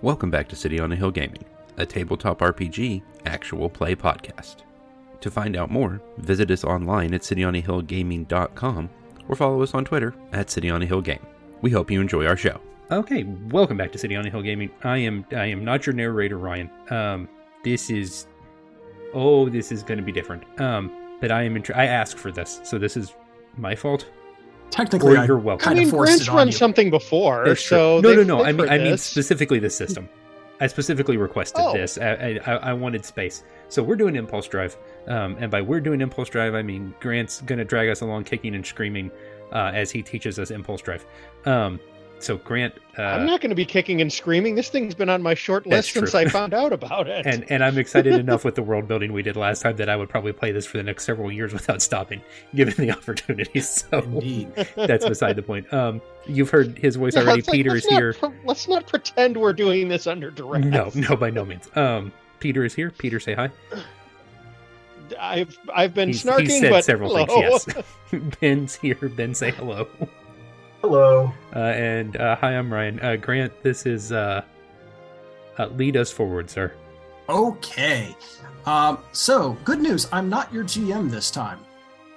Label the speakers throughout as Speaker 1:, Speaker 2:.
Speaker 1: Welcome back to City on a Hill Gaming, a tabletop RPG actual play podcast. To find out more, visit us online at cityonahillgaming.com or follow us on Twitter at City on a Hill Game. We hope you enjoy our show. Okay, welcome back to City on a Hill Gaming. I am I am not your narrator, Ryan. Um, this is oh, this is going to be different. Um, but I am in, I asked for this, so this is my fault.
Speaker 2: Technically,
Speaker 1: Or
Speaker 2: I
Speaker 1: you're welcome.
Speaker 3: I
Speaker 2: kind
Speaker 3: mean,
Speaker 2: of forced
Speaker 3: Grant's
Speaker 2: it on
Speaker 3: run
Speaker 2: you.
Speaker 3: something before,
Speaker 1: That's true.
Speaker 3: so
Speaker 1: no, no, no. I mean,
Speaker 3: heard
Speaker 1: I mean specifically the system. I specifically requested
Speaker 3: Oh.
Speaker 1: this. I, I, I wanted space, so we're doing impulse drive. Um, and by we're doing impulse drive, I mean Grant's gonna drag us along, kicking and screaming, uh, as he teaches us impulse drive. Um, so Grant, uh,
Speaker 3: I'm not going to be kicking and screaming. This thing's been on my short list since. I found out about it.
Speaker 1: and and I'm excited enough with the world building we did last time that I would probably play this for the next several years without stopping, given the opportunity. So
Speaker 2: Indeed.
Speaker 1: that's beside the point. Um, you've heard his voice
Speaker 3: Yeah,
Speaker 1: already.
Speaker 3: it's like,
Speaker 1: Peter is
Speaker 3: not
Speaker 1: here.
Speaker 3: pre- let's not pretend we're doing this under duress.
Speaker 1: No, no, by no means. Um, Peter is here. Peter, say hi.
Speaker 3: I've I've been
Speaker 1: He's,
Speaker 3: snarking,
Speaker 1: he's said
Speaker 3: but
Speaker 1: several
Speaker 3: hello.
Speaker 1: things. Yes, Ben's here. Ben, say hello.
Speaker 4: Hello.
Speaker 1: Uh, and uh, hi, I'm Ryan. Uh, Grant, this is uh, uh, lead us forward, sir.
Speaker 2: Okay. Um, so, good news. I'm not your GM this time.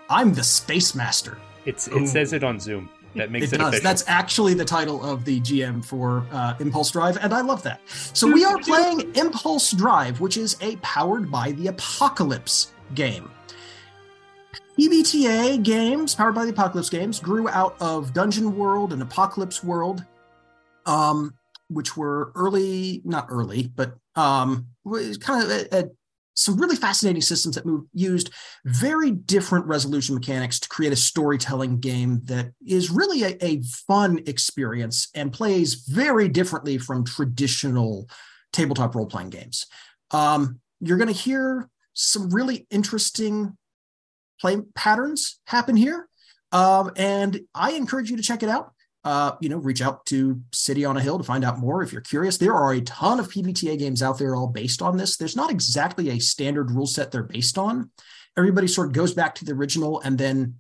Speaker 2: I'm the Space Master.
Speaker 1: It's it
Speaker 4: Ooh.
Speaker 1: says it on Zoom. That makes
Speaker 2: it
Speaker 1: it,
Speaker 2: does.
Speaker 1: official.
Speaker 2: That's actually the title of the GM for uh, Impulse Drive, and I love that. So we are playing Impulse Drive, which is a powered by the Apocalypse game. PBTA games, powered by the Apocalypse games, grew out of Dungeon World and Apocalypse World, um, which were early, not early, but um, kind of a, a- some really fascinating systems that moved, used very different resolution mechanics to create a storytelling game that is really a, a fun experience and plays very differently from traditional tabletop role playing games. Um, you're going to hear some really interesting play patterns happen here. Um, and I encourage you to check it out. Uh, you know, reach out to City on a Hill to find out more if you're curious. There are a ton of PBTA games out there all based on this. There's not exactly a standard rule set they're based on. Everybody sort of goes back to the original and then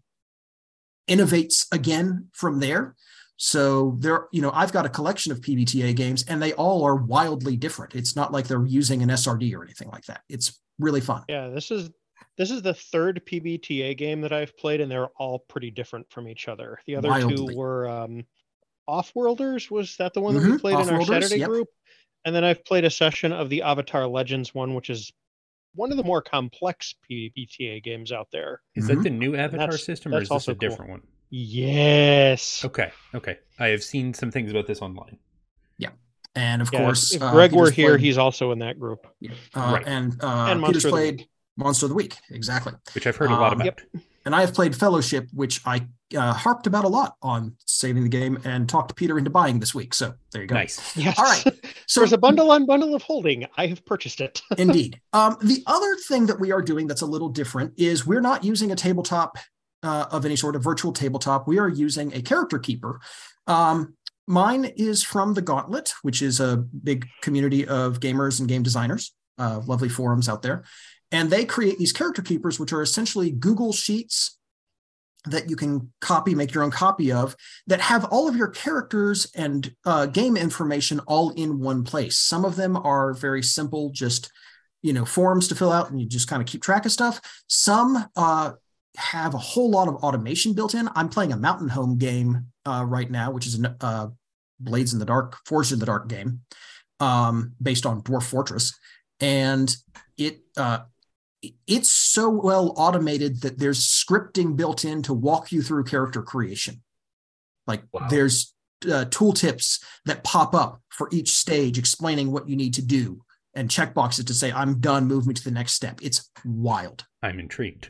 Speaker 2: innovates again from there. So there, you know, I've got a collection of PBTA games and they all are wildly different. It's not like they're using an SRD or anything like that. It's really fun.
Speaker 3: Yeah, this is this is the third PBTA game that I've played, and they're all pretty different from each other. The other
Speaker 2: Wildly.
Speaker 3: two were um, Offworlders. Was that the one that we
Speaker 2: Mhm,
Speaker 3: played in our Saturday
Speaker 2: yep.
Speaker 3: group? And then I've played a session of the Avatar Legends one, which is one of the more complex PBTA games out there.
Speaker 1: Is
Speaker 2: Mhm.
Speaker 1: that the new Avatar
Speaker 3: That's-
Speaker 1: system, or
Speaker 3: that's
Speaker 1: is this
Speaker 3: also
Speaker 1: a
Speaker 3: cool.
Speaker 1: different one?
Speaker 3: Yes.
Speaker 1: Okay, okay. I have seen some things about this online. Yeah.
Speaker 2: And of
Speaker 3: Yeah,
Speaker 2: course,
Speaker 3: if
Speaker 2: uh,
Speaker 3: Greg were
Speaker 2: Peter's
Speaker 3: here,
Speaker 2: played-
Speaker 3: he's also in that group.
Speaker 2: uh,
Speaker 1: Right.
Speaker 2: and uh,
Speaker 3: And
Speaker 2: Peter's
Speaker 3: Monster of
Speaker 2: played Monster of the Week. Exactly.
Speaker 1: which I've heard a lot
Speaker 2: Um,
Speaker 1: about.
Speaker 3: Yep.
Speaker 2: And I have played Fellowship, which I uh, harped about a lot on saving the game and talked Peter into buying this week. So there you go.
Speaker 1: Nice.
Speaker 3: Yes.
Speaker 2: All right. So
Speaker 3: There's a bundle on bundle of holding. I have purchased it.
Speaker 2: Indeed. Um, the other thing that we are doing that's a little different is we're not using a tabletop uh, of any sort of virtual tabletop. We are using a character keeper. Um, mine is from the Gauntlet, which is a big community of gamers and game designers, uh, lovely forums out there. And they create these character keepers, which are essentially Google Sheets that you can copy, make your own copy of, that have all of your characters and uh, game information all in one place. Some of them are very simple, just you know forms to fill out, and you just kind of keep track of stuff. Some uh, have a whole lot of automation built in. I'm playing a Mountain Home game uh, right now, which is a uh, Blades in the Dark, Forged in the Dark game, um, based on Dwarf Fortress, and it uh, it's so well automated that there's scripting built in to walk you through character creation. Like
Speaker 4: Wow.
Speaker 2: there's uh, tooltips that pop up for each stage explaining what you need to do and checkboxes to say, I'm done, move me to the next step. It's wild.
Speaker 1: I'm intrigued.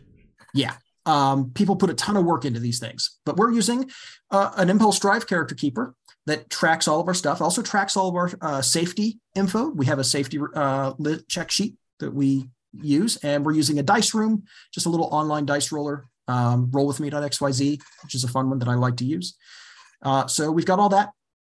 Speaker 2: Yeah. Um, people put a ton of work into these things, but we're using uh, an impulse drive character keeper that tracks all of our stuff, also tracks all of our uh, safety info. We have a safety uh, lit check sheet that we use, and we're using a dice room, just a little online dice roller, um, rollwithme.xyz, which is a fun one that I like to use. Uh, so we've got all that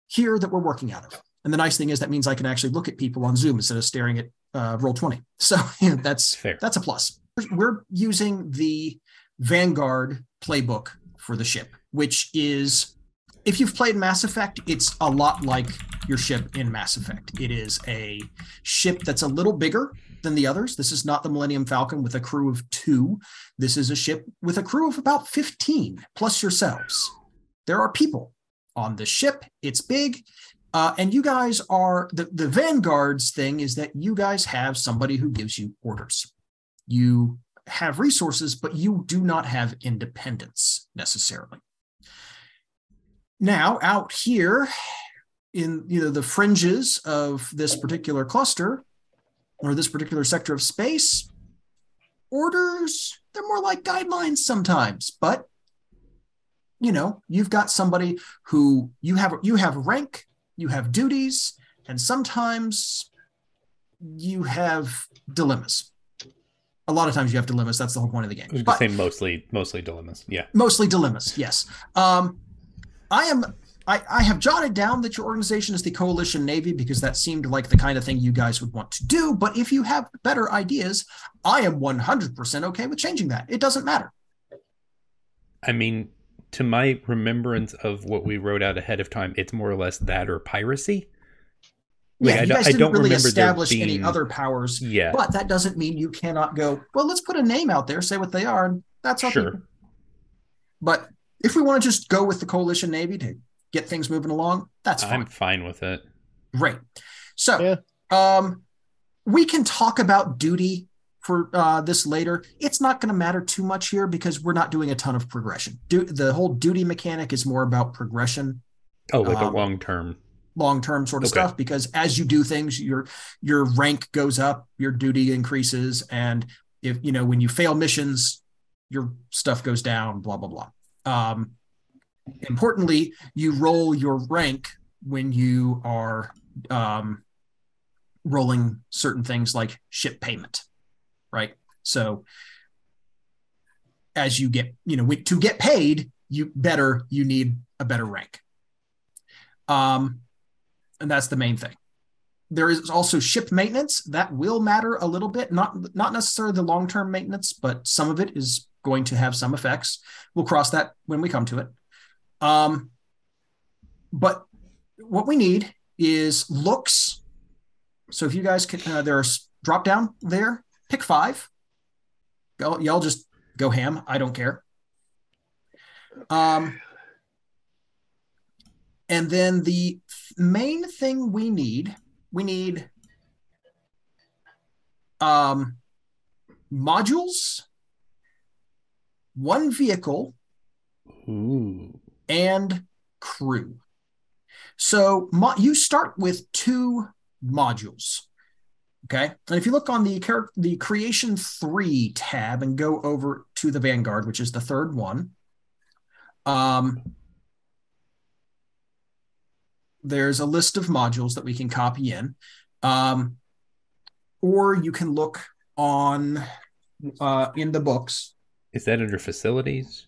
Speaker 2: here that we're working out of. And the nice thing is that means I can actually look at people on Zoom instead of staring at uh, roll 20. So yeah, that's
Speaker 1: Fair.
Speaker 2: that's a plus. We're using the Vanguard playbook for the ship, which is if you've played Mass Effect, it's a lot like your ship in Mass Effect. It is a ship that's a little bigger than the others. This is not the Millennium Falcon with a crew of two. This is a ship with a crew of about 15 plus yourselves. There are people on the ship. It's big. Uh, and you guys are the, the Vanguard's thing is that you guys have somebody who gives you orders. You have resources, but you do not have independence necessarily. Now, out here in you know the fringes of this particular cluster or this particular sector of space, orders they're more like guidelines sometimes, but you know, you've got somebody who you have you have rank, you have duties, and sometimes you have dilemmas. A lot of times you have dilemmas. That's the whole point of the game.
Speaker 1: I was
Speaker 2: But-
Speaker 1: say mostly mostly dilemmas. Yeah.
Speaker 2: mostly dilemmas yes um i am I, I have jotted down that your organization is the coalition navy because that seemed like the kind of thing you guys would want to do but if you have better ideas i am 100% okay with changing that it doesn't matter
Speaker 1: I mean, to my remembrance of what we wrote out ahead of time, it's more or less that or piracy. Like,
Speaker 2: yeah
Speaker 1: I
Speaker 2: you
Speaker 1: don't-
Speaker 2: guys
Speaker 1: I
Speaker 2: didn't
Speaker 1: don't
Speaker 2: really establish any other powers
Speaker 1: Yeah.
Speaker 2: but that doesn't mean you cannot go well let's put a name out there say what they are and that's all
Speaker 1: Sure.
Speaker 2: people. but if we want to just go with the coalition navy to get things moving along that's fine
Speaker 1: I'm fine with it.
Speaker 2: Great. So,
Speaker 3: Yeah.
Speaker 2: um, we can talk about duty for uh, this later. It's not going to matter too much here because we're not doing a ton of progression. Du- the whole duty mechanic is more about progression,
Speaker 1: Oh, like a
Speaker 2: Um,
Speaker 1: long term.
Speaker 2: long term sort of
Speaker 1: Okay.
Speaker 2: stuff. Because as you do things, your your rank goes up, your duty increases, and if you know when you fail missions, your stuff goes down. Blah blah blah. Um, importantly, you roll your rank when you are um, rolling certain things like ship payment, right? So as you get, you know, to get paid, you better you need a better rank. Um, and that's the main thing. There is also ship maintenance that will matter a little bit, not not necessarily the long term maintenance, but some of it is going to have some effects. We'll cross that when we come to it. Um, but what we need is looks. So if you guys can, uh, there's drop down there, pick five. Y'all, y'all just go ham. I don't care. Um, and then the main thing we need, we need um, modules, one vehicle,
Speaker 1: Ooh.
Speaker 2: And crew. So mo- you start with two modules. Okay. And if you look on the the creation three tab and go over to the Vanguard, which is the third one, um, there's a list of modules that we can copy in. Um, or you can look on uh, in the books.
Speaker 1: Is that under facilities?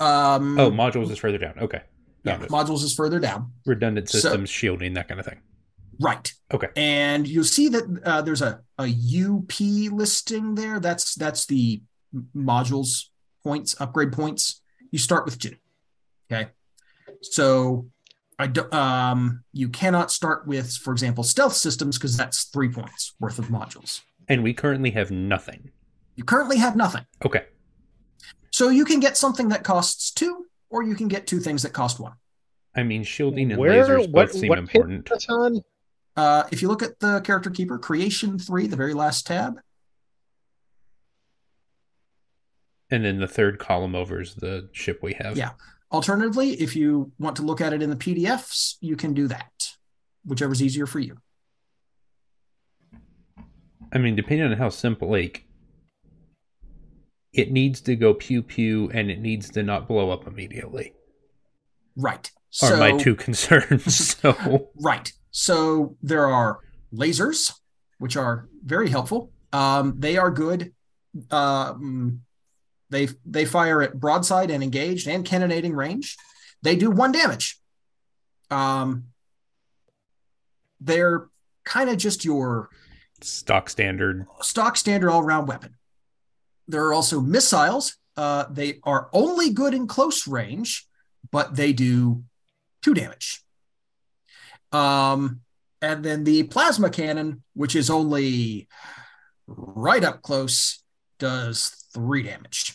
Speaker 2: Um,
Speaker 1: Oh, modules is further down. Okay.
Speaker 2: yeah,
Speaker 1: Found
Speaker 2: modules is further down.
Speaker 1: Redundant
Speaker 2: So-
Speaker 1: systems, shielding, that kind of thing.
Speaker 2: Right.
Speaker 1: Okay.
Speaker 2: And you'll see that uh, there's a, a UP listing there. That's that's the modules points, upgrade points. You start with two. Okay. So I do, um you cannot start with, for example, stealth systems because that's three points worth of modules.
Speaker 1: And we currently have nothing.
Speaker 2: You currently have nothing.
Speaker 1: Okay.
Speaker 2: So you can get something that costs two, or you can get two things that cost one.
Speaker 1: I mean, shielding and
Speaker 3: Where?
Speaker 1: lasers
Speaker 3: What?
Speaker 1: both seem
Speaker 3: What
Speaker 1: important.
Speaker 3: that's on?
Speaker 2: Uh, if you look at the character keeper, creation three, the very last tab,
Speaker 1: And then the third column over is the ship we have.
Speaker 2: Yeah. Alternatively, if you want to look at it in the PDFs, you can do that, whichever's easier for you.
Speaker 1: I mean, depending on how simple, like, it needs to go pew pew and it needs to not blow up immediately.
Speaker 2: Right.
Speaker 1: Are
Speaker 2: So,
Speaker 1: my two concerns. so,
Speaker 2: right. So there are lasers, which are very helpful. Um, they are good. Um, they they fire at broadside and engaged and cannonading range. They do one damage. Um, they're kind of just your
Speaker 1: stock standard.
Speaker 2: stock standard all round weapon. There are also missiles. Uh, they are only good in close range, but they do two damage. Um, and then the plasma cannon, which is only right up close, does three damage.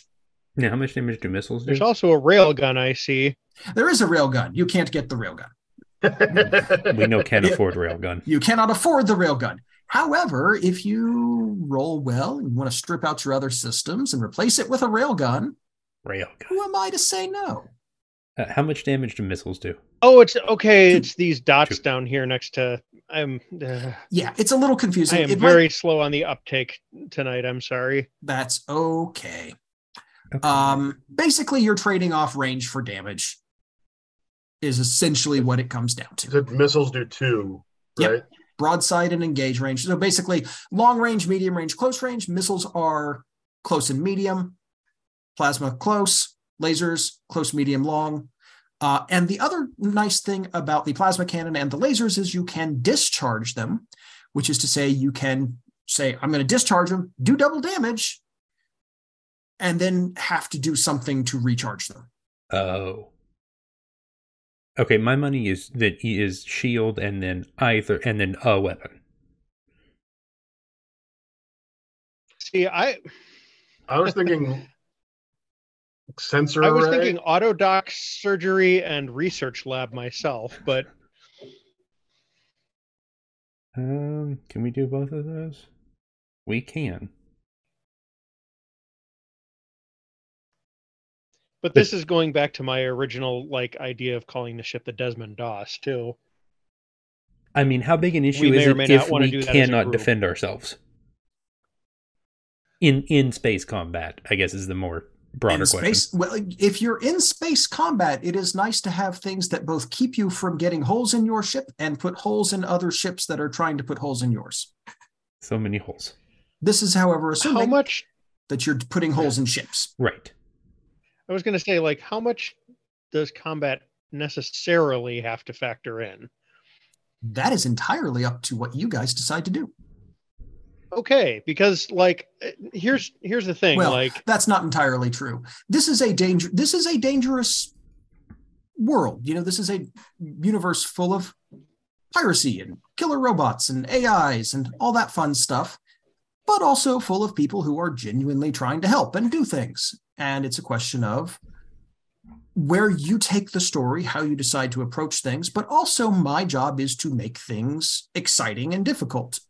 Speaker 1: Now, how much damage do missiles do?
Speaker 3: There's also a railgun I see.
Speaker 2: There is a railgun. You can't get the railgun.
Speaker 1: we know can't afford railgun.
Speaker 2: You cannot afford the railgun. However, if you roll well and you want to strip out your other systems and replace it with a railgun,
Speaker 1: Railgun.
Speaker 2: who am I to say no?
Speaker 1: Uh, how much damage do missiles do?
Speaker 3: Oh, it's okay.
Speaker 2: Two.
Speaker 3: It's these dots
Speaker 1: Two.
Speaker 3: down here next to. I'm. Uh,
Speaker 2: Yeah, it's a little confusing.
Speaker 3: I am
Speaker 2: It might-
Speaker 3: very slow on the uptake tonight. I'm sorry.
Speaker 2: that's okay.
Speaker 1: Okay.
Speaker 2: Um, basically, you're trading off range for damage, is essentially what it comes down to.
Speaker 4: The missiles do two,
Speaker 2: Yep. Broadside and engage range. So basically, long range, medium range, close range. Missiles are close and medium, plasma close, lasers close, medium, long. Uh, and the other nice thing about the plasma cannon and the lasers is you can discharge them, which is to say, you can say, I'm going to discharge them, do double damage, and then have to do something to recharge them.
Speaker 1: Oh. Okay, my money is that he is shield and then either and then a weapon.
Speaker 3: See, I
Speaker 4: I was thinking sensor
Speaker 3: I was
Speaker 4: array.
Speaker 3: thinking autodoc surgery and research lab myself, but
Speaker 1: Um, can we do both of those? We can.
Speaker 3: But this is going back to my original like idea of calling the ship the Desmond Doss too.
Speaker 1: I mean, how big an issue
Speaker 3: may
Speaker 1: is
Speaker 3: or
Speaker 1: it if we
Speaker 3: do that as a
Speaker 1: cannot defend ourselves? In in space combat, I guess is the more broader
Speaker 2: in
Speaker 1: question.
Speaker 2: space, well, if you're in space combat, it is nice to have things that both keep you from getting holes in your ship and put holes in other ships that are trying to put holes in yours.
Speaker 1: So many holes.
Speaker 2: This is, however, assuming
Speaker 3: How
Speaker 2: assuming
Speaker 3: much
Speaker 2: that you're putting holes in ships.
Speaker 1: Right.
Speaker 3: I was going to say like how much does combat necessarily have to factor in?
Speaker 2: That is entirely up to what you guys decide to do.
Speaker 3: Okay, because like uh, here's here's the thing
Speaker 2: Well,
Speaker 3: like
Speaker 2: That's not entirely true. This is a danger. This is a dangerous world. You know, this is a universe full of piracy and killer robots and AIs and all that fun stuff, but also full of people who are genuinely trying to help and do things. And it's a question of where you take the story, how you decide to approach things, but also my job is to make things exciting and difficult.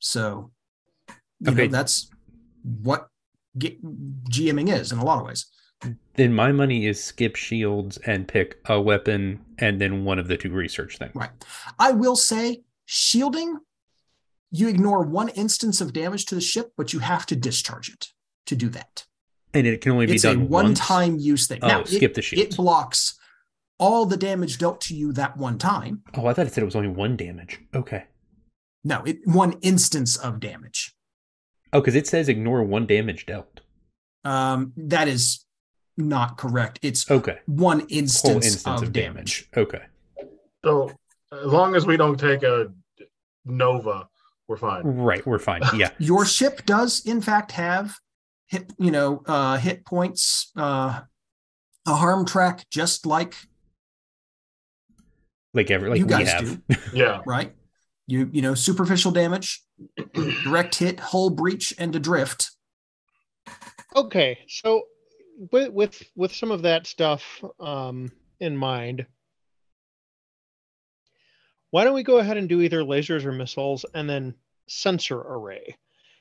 Speaker 2: So, you
Speaker 1: Okay.
Speaker 2: know, that's what G- GMing is in a lot of ways.
Speaker 1: Then my money is skip shields and pick a weapon and then one of the two research things.
Speaker 2: Right. I will say shielding, you ignore one instance of damage to the ship, but you have to discharge it to do that.
Speaker 1: And it can only be
Speaker 2: It's a
Speaker 1: done
Speaker 2: one
Speaker 1: once.
Speaker 2: time use thing.
Speaker 1: Oh,
Speaker 2: now,
Speaker 1: skip
Speaker 2: it,
Speaker 1: the shield.
Speaker 2: It blocks all the damage dealt to you that one time.
Speaker 1: Oh, I thought it said it was only one damage. Okay.
Speaker 2: No, it one instance of damage.
Speaker 1: Oh, because it says ignore one damage dealt.
Speaker 2: Um, that is not correct. It's
Speaker 1: Okay.
Speaker 2: one
Speaker 1: Whole
Speaker 2: instance,
Speaker 1: instance
Speaker 2: of,
Speaker 1: of
Speaker 2: damage.
Speaker 1: damage. Okay.
Speaker 4: So as long as we don't take a Nova, we're fine.
Speaker 1: Right. We're fine. Yeah.
Speaker 2: Your ship does, in fact, have hit, you know, uh, hit points, uh, a harm track, just like
Speaker 1: Like every like
Speaker 2: you
Speaker 1: we
Speaker 2: guys
Speaker 1: have.
Speaker 2: do,
Speaker 4: Yeah.
Speaker 2: right? You, you know, superficial damage, direct hit, hull breach, and adrift.
Speaker 3: okay, so with with with some of that stuff um in mind, why don't we go ahead and do either lasers or missiles and then sensor array?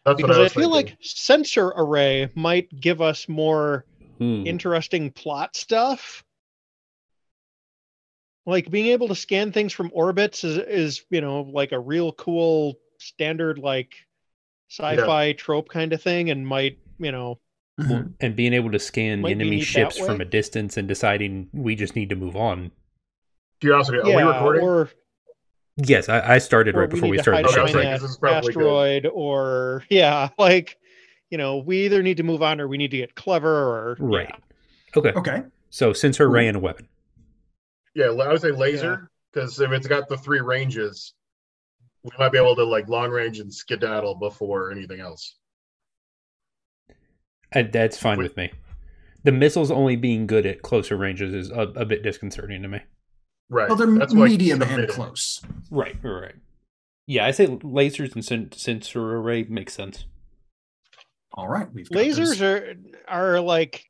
Speaker 4: That's what
Speaker 3: Because
Speaker 4: I
Speaker 3: I, feel
Speaker 4: thinking.
Speaker 3: like sensor array might give us more
Speaker 1: Ooh.
Speaker 3: interesting plot stuff. Like being able to scan things from orbits is is you know like a real cool standard like sci-fi trope kind of thing, and might you know
Speaker 2: Mhm.
Speaker 1: and being able to scan
Speaker 3: Might
Speaker 1: enemy ships from a distance and deciding we just need to move on.
Speaker 4: Curiosity, are
Speaker 3: yeah,
Speaker 4: we recording?
Speaker 3: or
Speaker 1: Yes, I, I started
Speaker 3: or
Speaker 1: right
Speaker 3: we
Speaker 1: before
Speaker 3: need
Speaker 1: we started
Speaker 3: hide
Speaker 1: the show.
Speaker 4: Okay,
Speaker 3: behind
Speaker 4: I
Speaker 3: that
Speaker 4: this good.
Speaker 3: asteroid, or yeah, like you know we either need to move on or we need to get clever, or yeah.
Speaker 1: Right. Okay.
Speaker 2: Okay.
Speaker 1: So sensor array and a weapon.
Speaker 4: yeah, I would say laser because if it's got the three ranges, we might be able to like long range and skedaddle before anything else.
Speaker 1: That's fine
Speaker 4: Wait.
Speaker 1: with me. The missiles only being good at closer ranges is a, a bit disconcerting to me.
Speaker 4: Right.
Speaker 2: Well, they're
Speaker 4: That's why
Speaker 2: medium and close.
Speaker 1: Right, right, right. Yeah, I say lasers and sen- sensor array makes sense.
Speaker 2: All right, we've got
Speaker 3: lasers
Speaker 2: those.
Speaker 3: are are like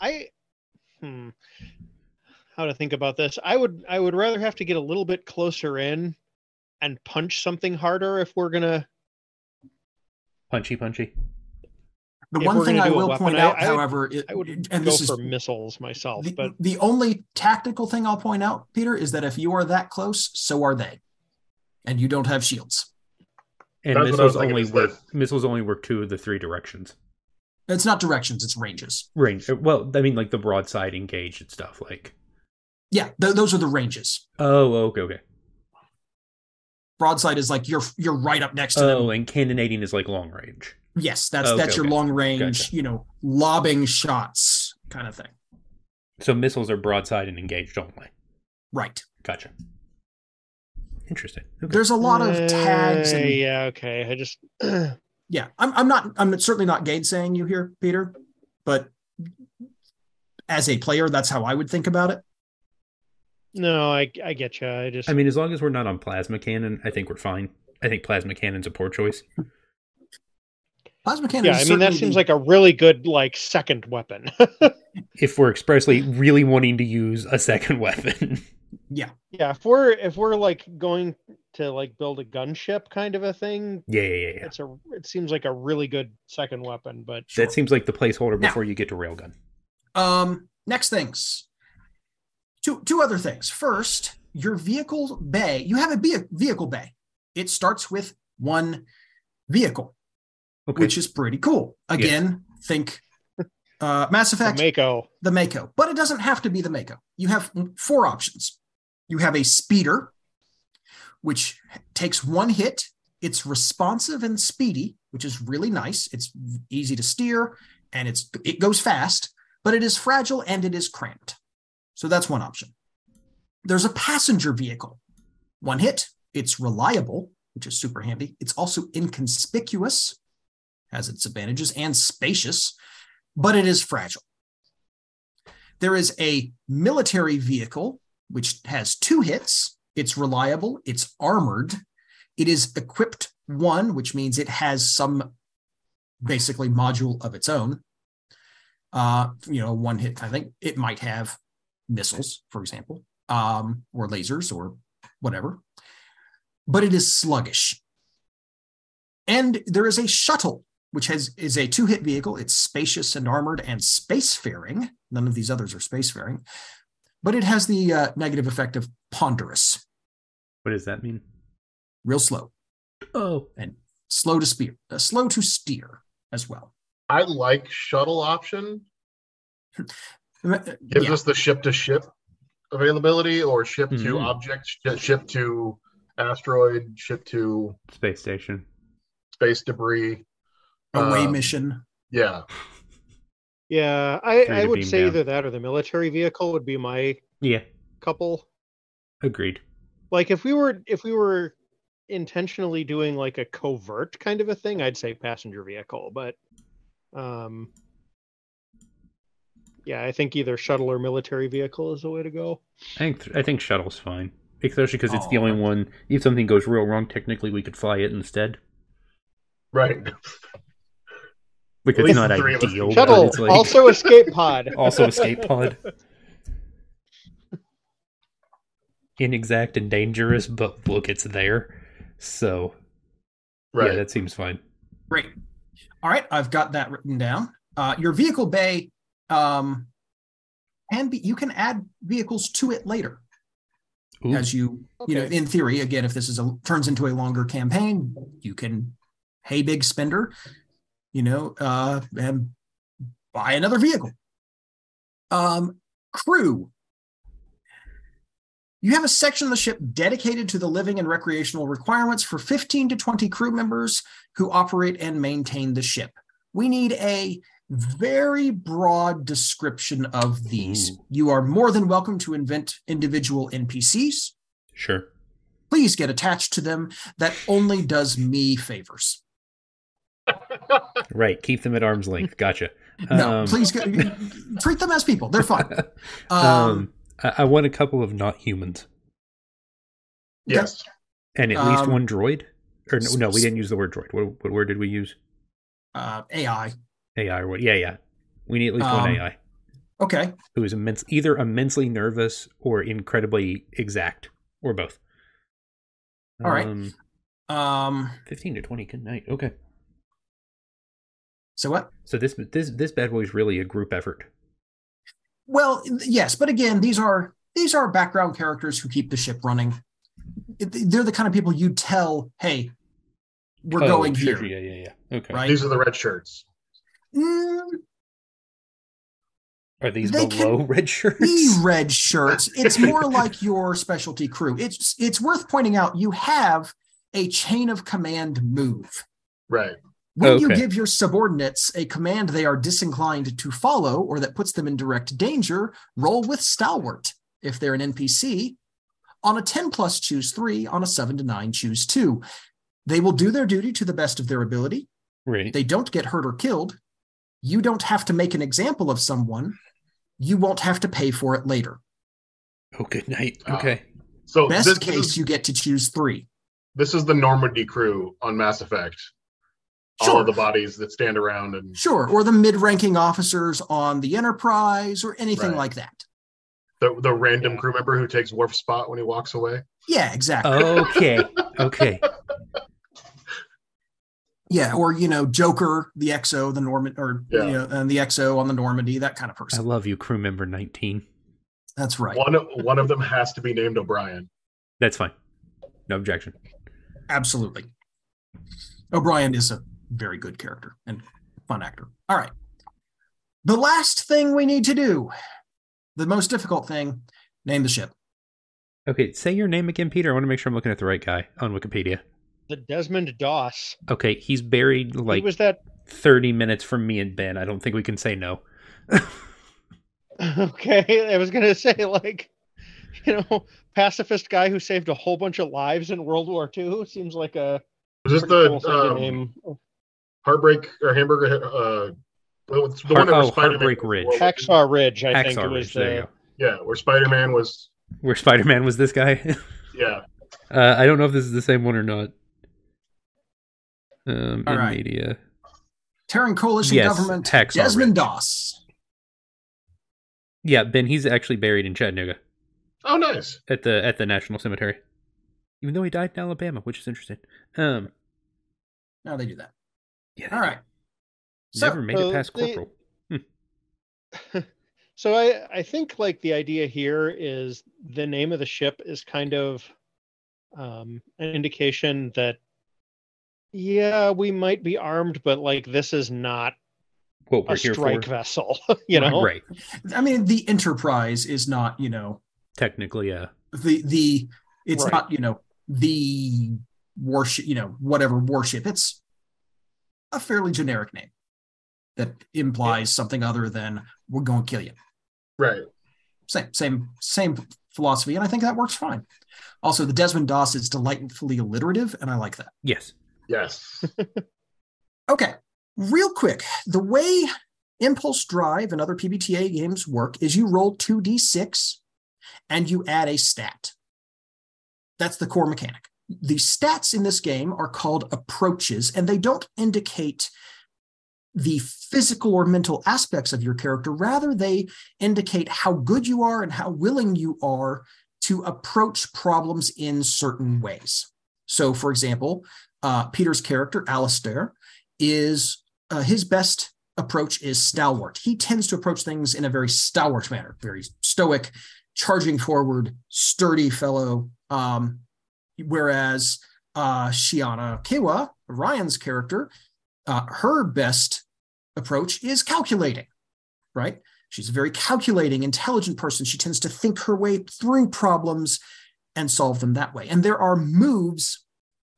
Speaker 3: i hmm how to think about this i would i would rather have to get a little bit closer in and punch something harder if we're gonna
Speaker 1: Punchy, punchy.
Speaker 2: The
Speaker 3: if
Speaker 2: one thing I will
Speaker 3: weapon,
Speaker 2: point
Speaker 3: I-
Speaker 2: out,
Speaker 3: I would-
Speaker 2: however, it,
Speaker 3: i would
Speaker 2: and
Speaker 3: go
Speaker 2: this is
Speaker 3: for missiles myself
Speaker 2: the,
Speaker 3: but
Speaker 2: the only tactical thing I'll point out, Peter, is that if you are that close, so are they, and you don't have shields.
Speaker 1: And
Speaker 4: That's what I was
Speaker 1: missiles only
Speaker 4: instead.
Speaker 1: work. Missiles only work two of the three directions.
Speaker 2: It's not directions; it's ranges.
Speaker 1: Range. uh, Well, I mean, like the broadside engaged and stuff. Like,
Speaker 2: Yeah, th- those are the ranges.
Speaker 1: oh, okay, okay.
Speaker 2: Broadside is like you're you're right up next to them.
Speaker 1: Oh, and cannonading is like long range.
Speaker 2: Yes, that's
Speaker 1: Okay,
Speaker 2: that's your
Speaker 1: okay.
Speaker 2: long range,
Speaker 1: Gotcha.
Speaker 2: you know, lobbing shots kind of thing.
Speaker 1: So missiles are broadside and engaged only.
Speaker 2: Right.
Speaker 1: Gotcha. Interesting. Okay.
Speaker 2: There's a lot of tags
Speaker 3: Uh, yeah okay i just
Speaker 2: yeah. I'm I'm not I'm certainly not gainsaying you here, Peter, but as a player, that's how I would think about it.
Speaker 3: no i i get you i just
Speaker 1: I mean, as long as we're not on plasma cannon, I think we're fine. I think plasma cannon's a poor choice.
Speaker 2: Plasma cannon.
Speaker 3: yeah i
Speaker 2: is
Speaker 3: mean that seems like a really good like second weapon
Speaker 1: If we're expressly really wanting to use a second weapon.
Speaker 2: yeah.
Speaker 3: yeah if we're if we're like going to like build a gunship kind of a thing
Speaker 1: yeah, yeah, yeah, yeah.
Speaker 3: it's a it seems like a really good second weapon but
Speaker 1: That seems like the placeholder
Speaker 2: Now-
Speaker 1: before you get to railgun.
Speaker 2: Um, next things. Two two other things. First, your vehicle bay. You have a vehicle bay. It starts with one vehicle,
Speaker 1: Okay.
Speaker 2: which is pretty cool. Again, think uh, Mass
Speaker 3: the
Speaker 2: Effect,
Speaker 3: mako
Speaker 2: the Mako, but it doesn't have to be the Mako. You have four options. You have a speeder, which takes one hit. It's responsive and speedy, which is really nice. It's easy to steer and it's it goes fast, but it is fragile and it is cramped. So that's one option. There's a passenger vehicle. One hit, it's reliable, which is super handy. It's also inconspicuous, has its advantages, and spacious, but it is fragile. There is a military vehicle, which has two hits. It's reliable, it's armored, it is equipped one, which means it has some basically module of its own. Uh, you know, one hit, I think it might have missiles, for example, um, or lasers or whatever, but it is sluggish. And there is a shuttle, which has is a two-hit vehicle. It's spacious and armored and spacefaring. None of these others are spacefaring, but it has the uh, negative effect of ponderous,
Speaker 1: What does that mean?
Speaker 2: real slow,
Speaker 1: Oh, and
Speaker 2: slow to steer, uh, slow to steer as well.
Speaker 4: I like shuttle option.
Speaker 2: Uh,
Speaker 4: Gives
Speaker 2: yeah.
Speaker 4: us the ship to ship availability or ship to
Speaker 1: Mhm.
Speaker 4: object, ship to asteroid, ship to
Speaker 1: space station.
Speaker 4: space debris.
Speaker 2: Away
Speaker 4: um,
Speaker 2: mission.
Speaker 4: Yeah.
Speaker 3: yeah i i would say
Speaker 1: down.
Speaker 3: either that or the military vehicle would be my
Speaker 1: Yeah,
Speaker 3: couple
Speaker 1: agreed.
Speaker 3: like if we were if we were intentionally doing like a covert kind of a thing i'd say passenger vehicle but um yeah i think either shuttle or military vehicle is the way to go
Speaker 1: I think I think shuttle's fine, especially because it's the
Speaker 2: Oh.
Speaker 1: only one. If something goes real wrong, technically we could fly it instead.
Speaker 4: Right.
Speaker 1: Like
Speaker 4: At
Speaker 1: it's not
Speaker 4: the three of us
Speaker 1: ideal,
Speaker 4: can
Speaker 1: but
Speaker 3: shuttle
Speaker 1: it's like
Speaker 3: also escape pod
Speaker 1: also escape pod. Inexact and dangerous, but look, it's there. So
Speaker 4: Right.
Speaker 1: yeah, that seems fine.
Speaker 2: Great. All right, I've got that written down. Uh, your vehicle bay um, can be. You can add vehicles to it later,
Speaker 1: Ooh,
Speaker 2: as you you know. In theory, again, if this is a turns into a longer campaign, you can, hey, big spender, you know, uh, and buy another vehicle. Um, crew. You have a section of the ship dedicated to the living and recreational requirements for 15 to 20 crew members who operate and maintain the ship. We need a very broad description of these. You are more than welcome to invent individual NPCs.
Speaker 1: sure.
Speaker 2: Please get attached to them. That only does me favors.
Speaker 1: Right, keep them at arm's length. Gotcha.
Speaker 2: No,
Speaker 1: Um,
Speaker 2: please get, treat them as people. They're fine. Um,
Speaker 1: Um, I, I want a couple of not humans
Speaker 4: Yes.
Speaker 1: and at least
Speaker 2: Um,
Speaker 1: one droid. Or no, no, we didn't use the word droid. What, what word did we use?
Speaker 2: Uh, AI.
Speaker 1: AI or what? Yeah, yeah. We need at least
Speaker 2: Um,
Speaker 1: one AI
Speaker 2: Okay.
Speaker 1: who is immense, either immensely nervous or incredibly exact, or both.
Speaker 2: All right.
Speaker 1: Um,
Speaker 2: Um,
Speaker 1: Fifteen to twenty. Good night. Okay.
Speaker 2: So what?
Speaker 1: So this this this bad boy is really a group effort.
Speaker 2: Well, yes, but again, these are these are background characters who keep the ship running. They're the kind of people you tell, "Hey, we're
Speaker 1: Oh,
Speaker 2: going
Speaker 1: sure,
Speaker 2: here."
Speaker 1: Yeah, yeah, yeah. Okay.
Speaker 2: Right?
Speaker 4: These are the red shirts.
Speaker 2: Mm,
Speaker 1: Are these
Speaker 2: They
Speaker 1: below
Speaker 2: can
Speaker 1: red shirts?
Speaker 2: be red shirts. It's more like your specialty crew. It's it's worth pointing out you have a chain of command move.
Speaker 4: Right.
Speaker 2: When you give your subordinates a command they are disinclined to follow or that puts them in direct danger, roll with stalwart. If they're an NPC, on a 10 plus, choose three. On a seven to nine, choose two. They will do their duty to the best of their ability.
Speaker 1: Right.
Speaker 2: They don't get hurt or killed. You don't have to make an example of someone. You won't have to pay for it later.
Speaker 1: oh, good night.
Speaker 4: Ah.
Speaker 1: Okay.
Speaker 4: So
Speaker 2: Best
Speaker 4: this,
Speaker 2: case,
Speaker 4: is,
Speaker 2: you get to choose three.
Speaker 4: this is the Normandy crew on Mass Effect. All of the bodies that stand around and
Speaker 2: Sure. Or the mid ranking officers on the Enterprise or anything
Speaker 4: Right.
Speaker 2: like that.
Speaker 4: the, the random crew member who takes Worf's spot when he walks away.
Speaker 2: Yeah, exactly.
Speaker 1: Okay. Okay.
Speaker 2: Yeah, or you know, Joker, the XO, the Norman, or
Speaker 4: Yeah.
Speaker 2: you know, and the XO on the Normandy, that kind of person.
Speaker 1: I love you, crew member nineteen.
Speaker 2: That's right.
Speaker 4: One one of them has to be named O'Brien.
Speaker 1: That's fine. No objection.
Speaker 2: Absolutely. O'Brien is a very good character and fun actor. All right. The last thing we need to do, the most difficult thing, name the ship.
Speaker 1: Okay, say your name again, Peter. I want to make sure I'm looking at the right guy on Wikipedia.
Speaker 3: The Desmond Doss.
Speaker 1: Okay, he's buried
Speaker 3: he
Speaker 1: like
Speaker 3: was that
Speaker 1: 30 minutes from me and Ben. I don't think we can say no.
Speaker 3: okay? I was gonna say like, you know, pacifist guy who saved a whole bunch of lives in World War II. Seems like a
Speaker 4: Was this the
Speaker 3: cool
Speaker 4: um,
Speaker 3: name.
Speaker 4: Heartbreak or Hamburger? Uh, well, it's the
Speaker 1: Heart-
Speaker 4: one that was
Speaker 1: oh,
Speaker 4: Spider-Man
Speaker 1: Heartbreak Ridge.
Speaker 4: World-
Speaker 3: Hacksaw Ridge. I think
Speaker 1: Hacksaw
Speaker 3: it was
Speaker 1: Ridge. There you
Speaker 3: the.
Speaker 1: go.
Speaker 4: Yeah, where Spider-Man was.
Speaker 1: Where Spider Man was this guy?
Speaker 4: Yeah,
Speaker 1: uh, I don't know if this is the same one or not. Um,
Speaker 2: All
Speaker 1: in
Speaker 2: right.
Speaker 1: media.
Speaker 2: Terran Coalition
Speaker 1: Yes,
Speaker 2: government,
Speaker 1: Hacksaw
Speaker 2: Desmond
Speaker 1: Ridge.
Speaker 2: Doss.
Speaker 1: Yeah, Ben. He's actually buried in Chattanooga
Speaker 4: Oh, nice.
Speaker 1: at the at the National Cemetery, even though he died in Alabama, which is interesting. Um,
Speaker 2: No, they do that.
Speaker 1: Yeah,
Speaker 2: All right. So,
Speaker 1: never made it past
Speaker 3: they-
Speaker 1: corporal.
Speaker 3: so I I think like the idea here is the name of the ship is kind of um, an indication that yeah we might be armed, but like this is not
Speaker 1: What we're
Speaker 3: a
Speaker 1: here
Speaker 3: strike
Speaker 1: for,
Speaker 3: vessel. You know,
Speaker 1: right?
Speaker 2: I mean, the Enterprise is not, you know,
Speaker 1: Technically, yeah.
Speaker 2: the the it's
Speaker 3: Right.
Speaker 2: not, you know, the warship, you know, whatever warship. It's a fairly generic name that implies something other than we're going to kill you.
Speaker 4: Right.
Speaker 2: Same, same, same philosophy, and I think that works fine. Also, the Desmond Doss is delightfully alliterative, and I like that.
Speaker 1: Yes.
Speaker 4: Yes.
Speaker 2: Okay, real quick, the way Impulse Drive and other PBTA games work is you roll 2d6 and you add a stat. That's the core mechanic. The stats in this game are called approaches, and they don't indicate the physical or mental aspects of your character. Rather, they indicate how good you are and how willing you are to approach problems in certain ways. So, for example, uh, Peter's character, Alistair, is uh, his best approach is stalwart. He tends to approach things in a very stalwart manner, very stoic, charging forward, sturdy fellow. Um, whereas uh, Shiana Kewa, Ryan's character, uh, her best approach is calculating, right? She's a very calculating, intelligent person. She tends to think her way through problems and solve them that way. And there are moves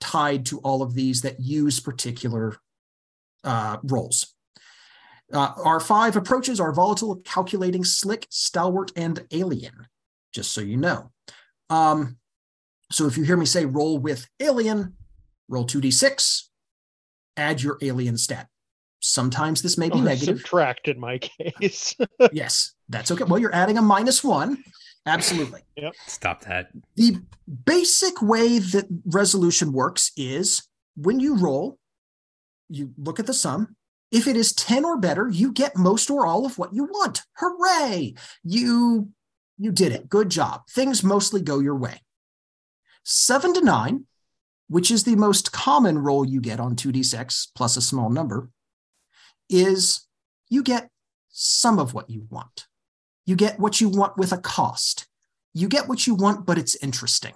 Speaker 2: tied to all of these that use particular uh, roles. Uh, our five approaches are volatile, calculating, slick, stalwart, and alien, just so you know. Um, so if you hear me say roll with alien, roll 2d6, add your alien stat. Sometimes this may be oh,
Speaker 3: Or
Speaker 2: negative.
Speaker 3: subtract in my case.
Speaker 2: yes, that's okay. Well, you're adding a minus one. Absolutely.
Speaker 1: Stop that.
Speaker 2: The basic way that resolution works is when you roll, you look at the sum. If it is 10 or better, you get most or all of what you want. Hooray! You you did it. Good job. Things mostly go your way. 7 to 9, which is the most common roll you get on 2d6 plus a small number, is you get some of what you want. You get what you want with a cost. You get what you want, but it's interesting.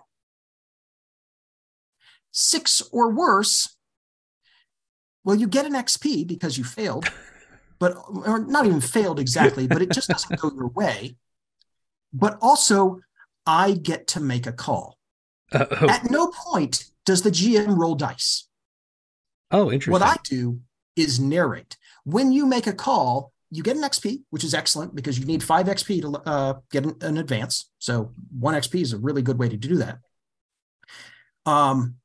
Speaker 2: Six or worse, well, you get an XP because you failed, but or not even failed exactly, but it just doesn't go your way. But also, I get to make a call.
Speaker 1: Uh, oh,
Speaker 2: At no point does the GM roll dice.
Speaker 1: oh, interesting.
Speaker 2: What I do is narrate. When you make a call, you get an XP, which is excellent because you need five XP to uh, get an, an advance. So one XP is a really good way to do that. Um,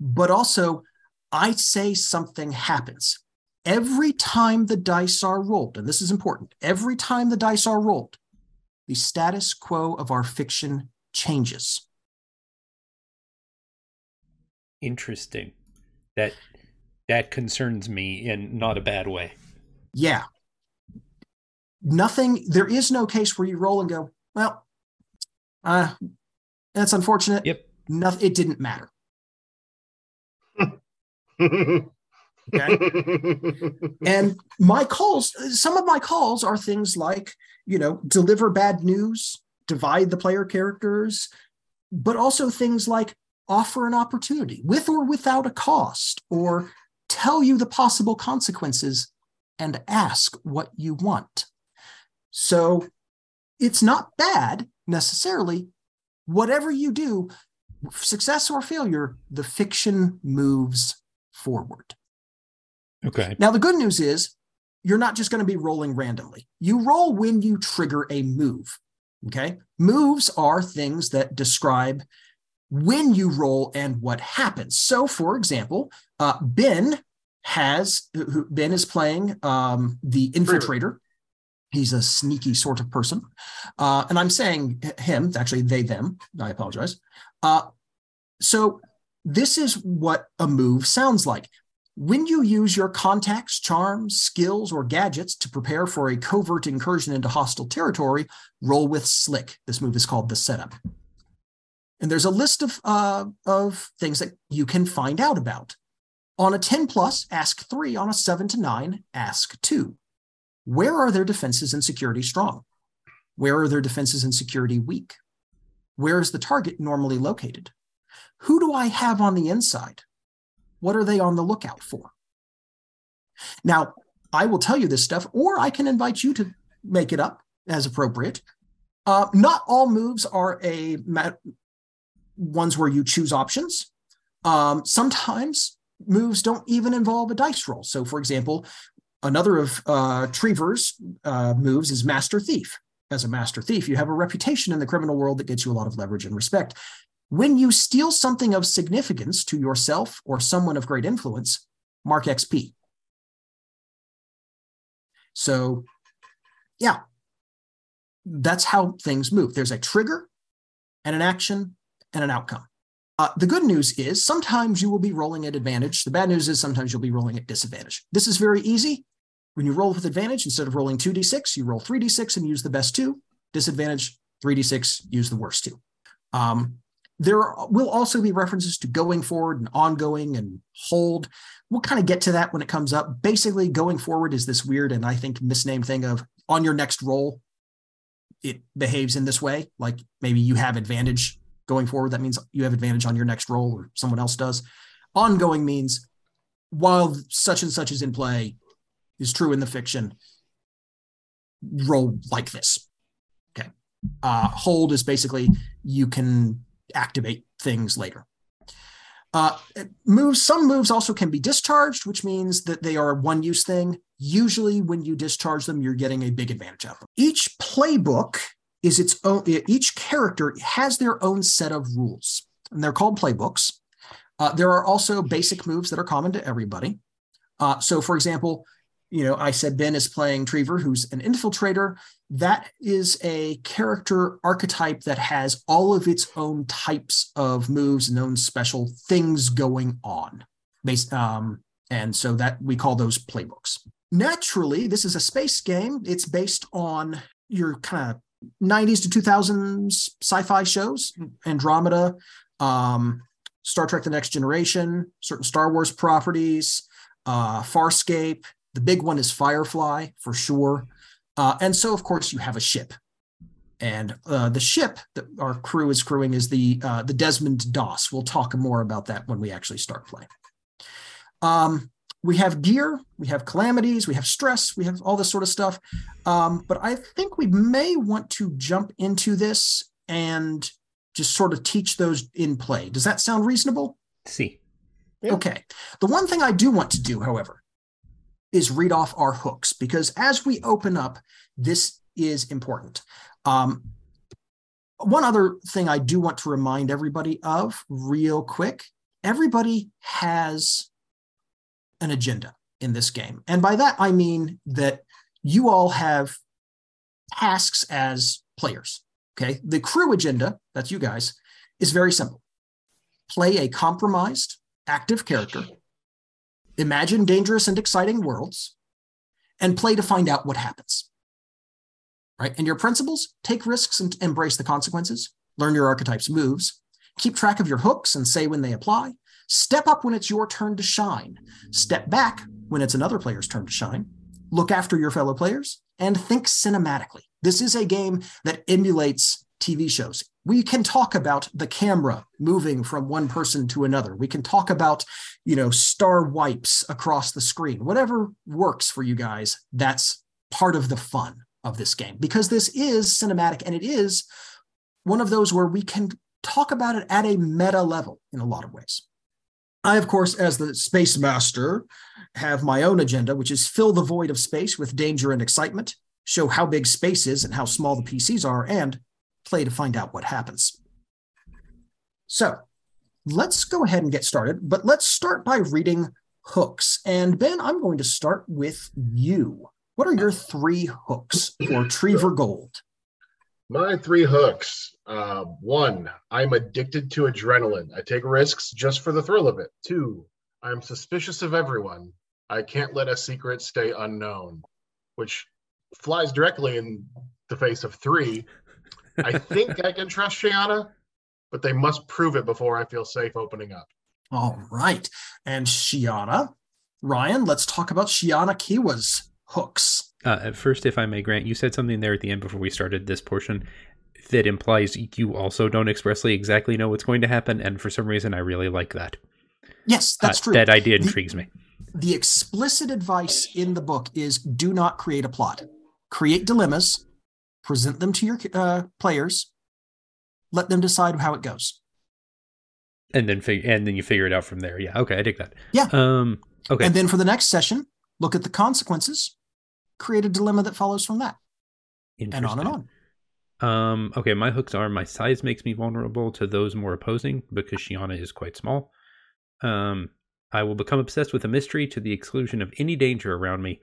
Speaker 2: but also, I say something happens every time the dice are rolled, and this is important. Every time the dice are rolled, the status quo of our fiction changes.
Speaker 1: Interesting. That that concerns me in not a bad way.
Speaker 2: Yeah. Nothing, there is no case where you roll and go, well, uh, that's unfortunate.
Speaker 1: Yep.
Speaker 2: Nothing, it didn't matter. And my calls, some of my calls are things like, you know, deliver bad news, divide the player characters, but also things like offer an opportunity with or without a cost, or tell you the possible consequences and ask what you want. So it's not bad necessarily. Whatever you do, success or failure, the fiction moves forward.
Speaker 1: Okay.
Speaker 2: Now, the good news is you're not just going to be rolling randomly. You roll when you trigger a move. Okay. Moves are things that describe when you roll and what happens. So, for example, uh, Ben has, who, Ben is playing um, the infiltrator. He's a sneaky sort of person. Uh, and I'm saying him, actually, they, them. I apologize. Uh, so, this is what a move sounds like. When you use your contacts, charms, skills, or gadgets to prepare for a covert incursion into hostile territory, roll with Slick. This move is called the setup. And there's a list of, uh, of things that you can find out about. On a 10 plus, ask three. On a seven to nine, ask two. Where are their defenses and security strong? Where are their defenses and security weak? Where is the target normally located? Who do I have on the inside? What are they on the lookout for? Now, I will tell you this stuff, or I can invite you to make it up as appropriate. Uh, not all moves are a ones where you choose options. Um, sometimes moves don't even involve a dice roll. So, for example, another of uh, Trevor's uh, moves is Master Thief. As a Master Thief, you have a reputation in the criminal world that gets you a lot of leverage and respect. When you steal something of significance to yourself or someone of great influence, mark XP. So, yeah, that's how things move. There's a trigger and an action and an outcome. Uh, the good news is sometimes you will be rolling at advantage. The bad news is sometimes you'll be rolling at disadvantage. This is very easy. When you roll with advantage, instead of rolling 2d6, you roll 3d6 and use the best two. Disadvantage, 3d6, use the worst two. Um, there will also be references to going forward and ongoing and hold. We'll kind of get to that when it comes up. Basically, going forward is this weird and I think misnamed thing of on your next roll, it behaves in this way. Like maybe you have advantage going forward. That means you have advantage on your next roll or someone else does. Ongoing means while such and such is in play, is true in the fiction, roll like this. Okay. Uh, hold is basically you can activate things later. Uh, moves, some moves also can be discharged, which means that they are a one use thing. Usually, when you discharge them, you're getting a big advantage out of them. Each playbook is its own, each character has their own set of rules, and they're called playbooks. Uh, there are also basic moves that are common to everybody. Uh, so, for example, you know, I said Ben is playing Trevor, who's an infiltrator. That is a character archetype that has all of its own types of moves and own special things going on. Based, um, and so that we call those playbooks. Naturally, this is a space game. It's based on your kind of 90s to 2000s sci-fi shows, Andromeda, um, Star Trek: The Next Generation, certain Star Wars properties, uh, Farscape, the big one is Firefly for sure. Uh, and so, of course, you have a ship. And uh, the ship that our crew is crewing is the uh, the Desmond Doss. We'll talk more about that when we actually start playing. Um, we have gear, we have calamities, we have stress, we have all this sort of stuff. Um, but I think we may want to jump into this and just sort of teach those in play. Does that sound reasonable?
Speaker 1: See.
Speaker 3: Yeah.
Speaker 2: Okay. The one thing I do want to do, however, is read off our hooks because as we open up, this is important. Um, one other thing I do want to remind everybody of, real quick everybody has an agenda in this game. And by that, I mean that you all have tasks as players. Okay. The crew agenda, that's you guys, is very simple play a compromised, active character imagine dangerous and exciting worlds, and play to find out what happens. Right? And your principles take risks and embrace the consequences, learn your archetype's moves, keep track of your hooks and say when they apply, step up when it's your turn to shine, step back when it's another player's turn to shine, look after your fellow players, and think cinematically. This is a game that emulates TV shows. We can talk about the camera moving from one person to another. We can talk about you know star wipes across the screen. Whatever works for you guys that's part of the fun of this game because this is cinematic and it is one of those where we can talk about it at a meta level in a lot of ways i of course as the space master have my own agenda which is fill the void of space with danger and excitement show how big space is and how small the pcs are and play to find out what happens. So let's go ahead and get started, but let's start by reading hooks. And Ben, I'm going to start with you. What are your three hooks for Trevor Gold?
Speaker 4: My three hooks. Uh, one, I'm addicted to adrenaline. I take risks just for the thrill of it. Two, I'm suspicious of everyone. I can't let a secret stay unknown, which flies directly in the face of three, I think I can trust Shiana, but they must prove it before I feel safe opening up.
Speaker 2: All right. And Shiana, Ryan, let's talk about Shiana Kiwa's hooks.
Speaker 1: Uh, first, if I may, Grant, you said something there at the end before we started this portion that implies you also don't expressly exactly know what's going to happen, and for some reason, I really like that.
Speaker 2: Yes, that's
Speaker 1: Uh,
Speaker 2: true.
Speaker 1: That idea
Speaker 2: The-
Speaker 1: intrigues me.
Speaker 2: the explicit advice in the book is do not create a plot create dilemmas present them to your uh, players let them decide how it goes
Speaker 1: And then and then you figure it out from there. Yeah. Okay, I dig that.
Speaker 2: Yeah.
Speaker 1: Um. Okay.
Speaker 2: and then for the next session look at the consequences create a dilemma that follows from that and on and on
Speaker 1: Um, okay, my hooks are my size makes me vulnerable to those more opposing because Shiana is quite small. Um, I will become obsessed with a mystery to the exclusion of any danger around me.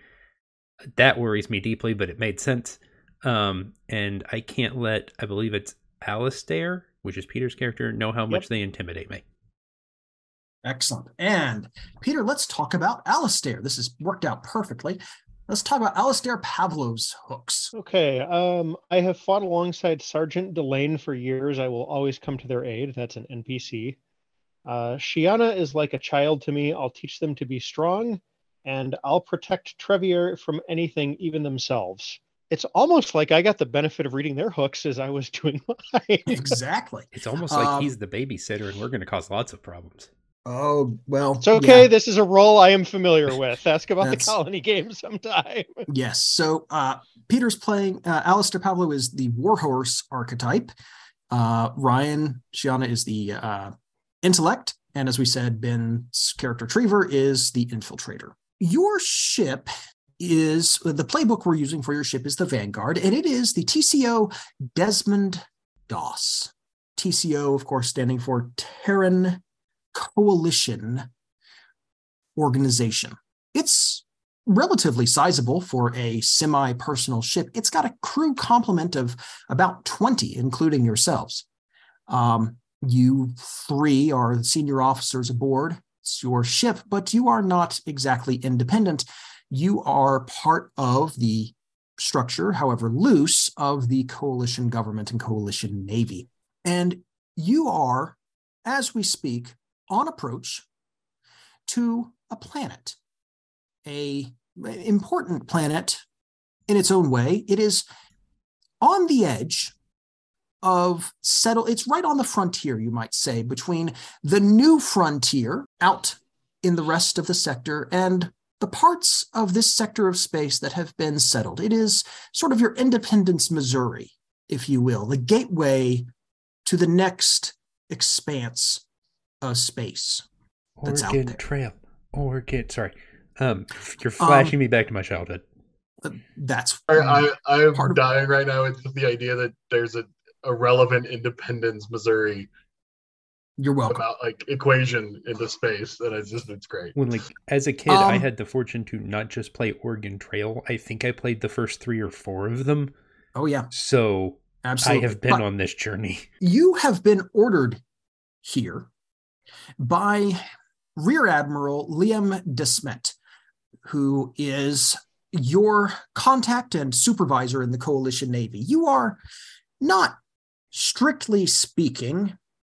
Speaker 1: That worries me deeply, but it made sense. Um, and I can't let, I believe it's Alistair, which is Peter's character, know how much they intimidate me.
Speaker 2: excellent and peter let's talk about Alistair. this has worked out perfectly let's talk about Alistair pavlov's hooks
Speaker 3: Okay. Um, I have fought alongside Sergeant Delane for years. I will always come to their aid. That's an NPC. Uh, Shiana is like a child to me. I'll teach them to be strong, and I'll protect Trevier from anything, even themselves. It's almost like I got the benefit of reading their hooks as I was doing mine.
Speaker 2: exactly
Speaker 1: It's almost like
Speaker 2: Um,
Speaker 1: he's the babysitter and we're going to cause lots of problems.
Speaker 2: Oh well
Speaker 3: It's okay.
Speaker 2: yeah.
Speaker 3: This is a role I am familiar with. Ask about the colony game sometime.
Speaker 2: Yes. So uh, Peter's playing, uh, Alistair Pavlo is the warhorse archetype. Uh, Ryan Shiana is the uh, intellect. And as we said, Ben's character Trevor is the infiltrator. Your ship is the playbook we're using for your ship is the Vanguard, and it is the TCO Desmond Doss. TCO, of course, standing for Terran Coalition Organization. It's relatively sizable for a semi personal ship. It's got a crew complement of about 20, including yourselves. Um, you three are senior officers aboard. It's your ship, but you are not exactly independent. You are part of the structure, however loose, of the coalition government and coalition navy. And you are, as we speak, on approach to a planet, a important planet in its own way. It is on the edge of settle it's right on the frontier you might say between the new frontier out in the rest of the sector and the parts of this sector of space that have been settled. It is sort of your Independence, Missouri, if you will, the gateway to the next expanse of space that's
Speaker 1: Oregon
Speaker 2: out there.
Speaker 1: Trail. Oregon. Sorry. Um, you're flashing
Speaker 2: Um,
Speaker 1: me back to my childhood.
Speaker 2: Uh, That's
Speaker 4: I, I I'm
Speaker 2: Part of-
Speaker 4: dying right now with the idea that there's a relevant Independence, Missouri
Speaker 2: you're welcome.
Speaker 4: about like equation into space, and it's just it's great.
Speaker 1: When like as a kid, I
Speaker 2: Um,
Speaker 1: had the fortune to not just play Oregon Trail. I think I played the first three or four of them.
Speaker 2: Oh yeah,
Speaker 1: So
Speaker 2: absolutely.
Speaker 1: I have been
Speaker 2: But-
Speaker 1: on this journey.
Speaker 2: you have been ordered here by Rear Admiral Liam Desmet, who is your contact and supervisor in the coalition navy. You are not strictly speaking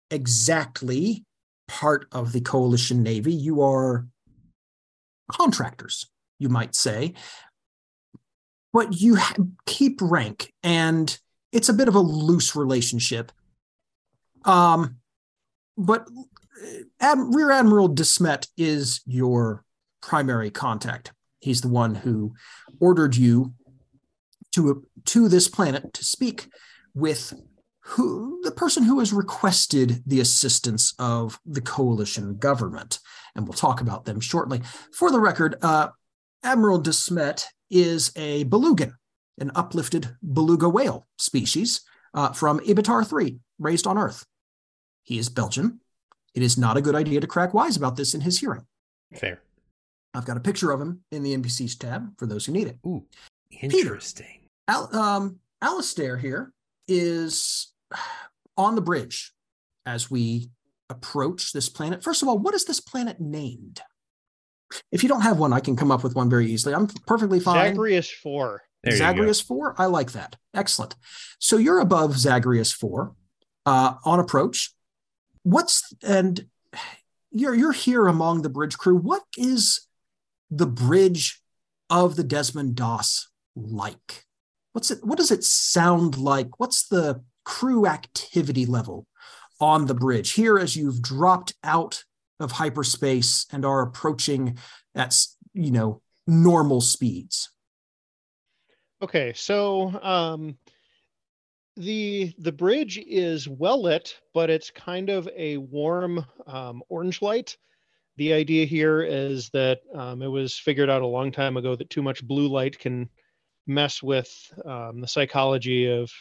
Speaker 2: exactly part of the coalition navy. You are contractors, you might say, but you ha- keep rank, and it's a bit of a loose relationship. Um, but Rear Admiral Desmet is your primary contact. He's the one who ordered you to to this planet to speak with who the person who has requested the assistance of the coalition government, and we'll talk about them shortly. For the record, uh, Admiral Desmet is a belugan, an uplifted beluga whale species uh, from Ibitar 3, raised on Earth. He is Belgian. It is not a good idea to crack wise about this in his hearing.
Speaker 1: Fair.
Speaker 2: I've got a picture of him in the NPCs tab for those who need it.
Speaker 1: Ooh, interesting.
Speaker 2: Al, um, Alistair here is on the bridge as we approach this planet. First of all, what is this planet named? If you don't have one, I can come up with one very easily. I'm perfectly fine.
Speaker 3: Zagreus 4.
Speaker 1: There.
Speaker 2: Zagreus 4? I like that. Excellent. So you're above Zagreus 4 uh, on approach. What's, and you're, you're here among the bridge crew. What is the bridge of the Desmond Doss like? What's it, what does it sound like? What's the crew activity level on the bridge here as you've dropped out of hyperspace and are approaching at, you know, normal speeds?
Speaker 3: Okay, so um, the the bridge is well lit, but it's kind of a warm um, orange light. The idea here is that um, it was figured out a long time ago that too much blue light can mess with um, the psychology of,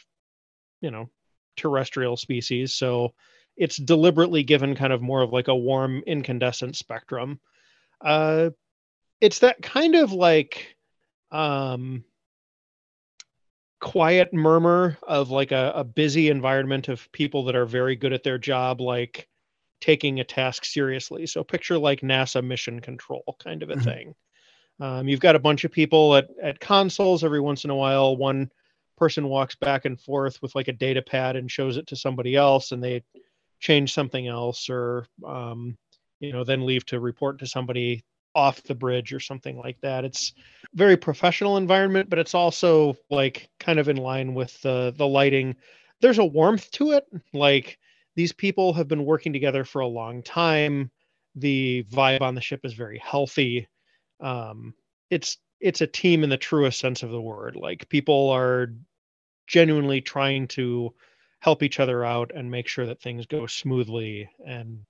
Speaker 3: you know, terrestrial species. So it's deliberately given kind of more of like a warm incandescent spectrum. Uh, it's that kind of like um, quiet murmur of like a, a busy environment of people that are very good at their job, like taking a task seriously. So picture like NASA mission control kind of a
Speaker 2: Mhm.
Speaker 3: thing. Um, you've got a bunch of people at, at consoles every once in a while. One person walks back and forth with like a data pad and shows it to somebody else and they change something else or, um, you know, then leave to report to somebody off the bridge or something like that. It's very professional environment, but it's also like kind of in line with the the lighting. There's a warmth to it. Like these people have been working together for a long time. The vibe on the ship is very healthy. Um, it's it's a team in the truest sense of the word. Like people are genuinely trying to help each other out and make sure that things go smoothly and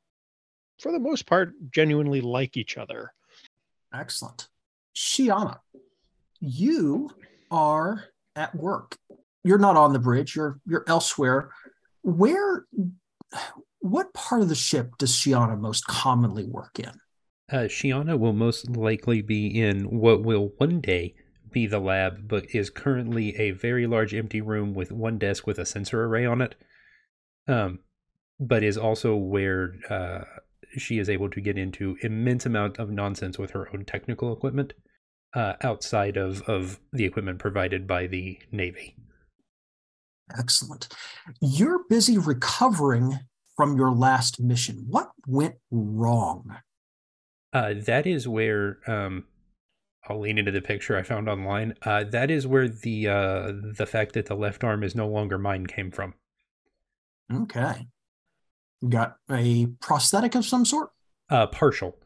Speaker 3: for the most part genuinely like each other.
Speaker 2: Excellent. Shiana, you are at work. You're not on the bridge, you're you're elsewhere. Where what part of the ship does Shiana most commonly work in?
Speaker 1: Uh, Shiana will most likely be in what will one day be the lab, but is currently a very large empty room with one desk with a sensor array on it. Um, but is also where uh, she is able to get into immense amount of nonsense with her own technical equipment uh, outside of, of the equipment provided by the Navy.
Speaker 2: Excellent. You're busy recovering from your last mission. What went wrong?
Speaker 1: Uh, that is where um, I'll lean into the picture I found online. Uh, that is where the uh, the fact that the left arm is no longer mine came from.
Speaker 2: Okay. Got a prosthetic of some sort?
Speaker 1: Uh, partial.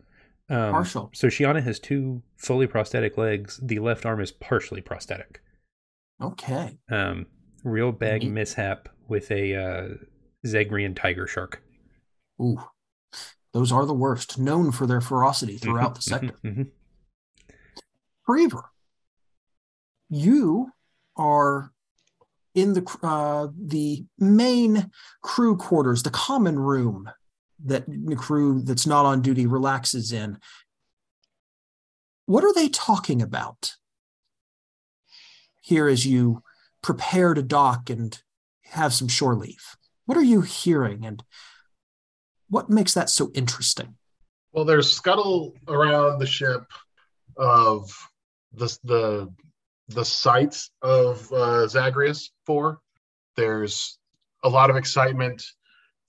Speaker 1: Um,
Speaker 2: Partial.
Speaker 1: So Shiana has two fully prosthetic legs. The left arm is partially prosthetic.
Speaker 2: Okay.
Speaker 1: Um, real bag
Speaker 2: Neat.
Speaker 1: mishap with a uh, Zagrean tiger shark.
Speaker 2: Ooh. Those are the worst, known for their ferocity throughout
Speaker 1: Mhm,
Speaker 2: the sector.
Speaker 1: mhm, mhm.
Speaker 2: Creever, you are in the uh, the main crew quarters, the common room that the crew that's not on duty relaxes in. What are they talking about here as you prepare to dock and have some shore leave? What are you hearing and what makes that so interesting?
Speaker 4: Well, there's scuttle around the ship of the the the sites of uh, Zagreus 4. There's a lot of excitement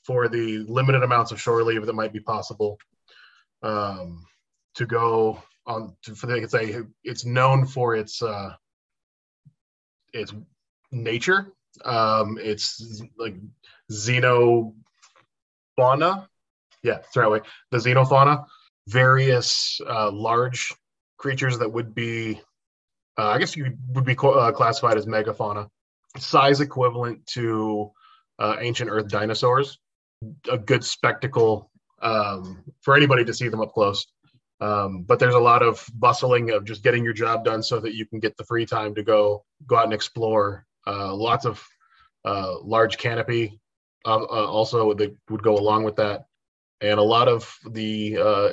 Speaker 4: for the limited amounts of shore leave that might be possible um, to go on. To, for the, it's a it's known for its uh, its nature. Um, it's like xenofauna. Yeah, throw away the xenofauna, various uh, large creatures that would be, uh, I guess you would be co- uh, classified as megafauna, size equivalent to uh, ancient Earth dinosaurs. A good spectacle um, for anybody to see them up close. Um, but there's a lot of bustling of just getting your job done so that you can get the free time to go go out and explore. Uh, lots of large canopy uh, uh, also that would go along with that and a lot of the uh,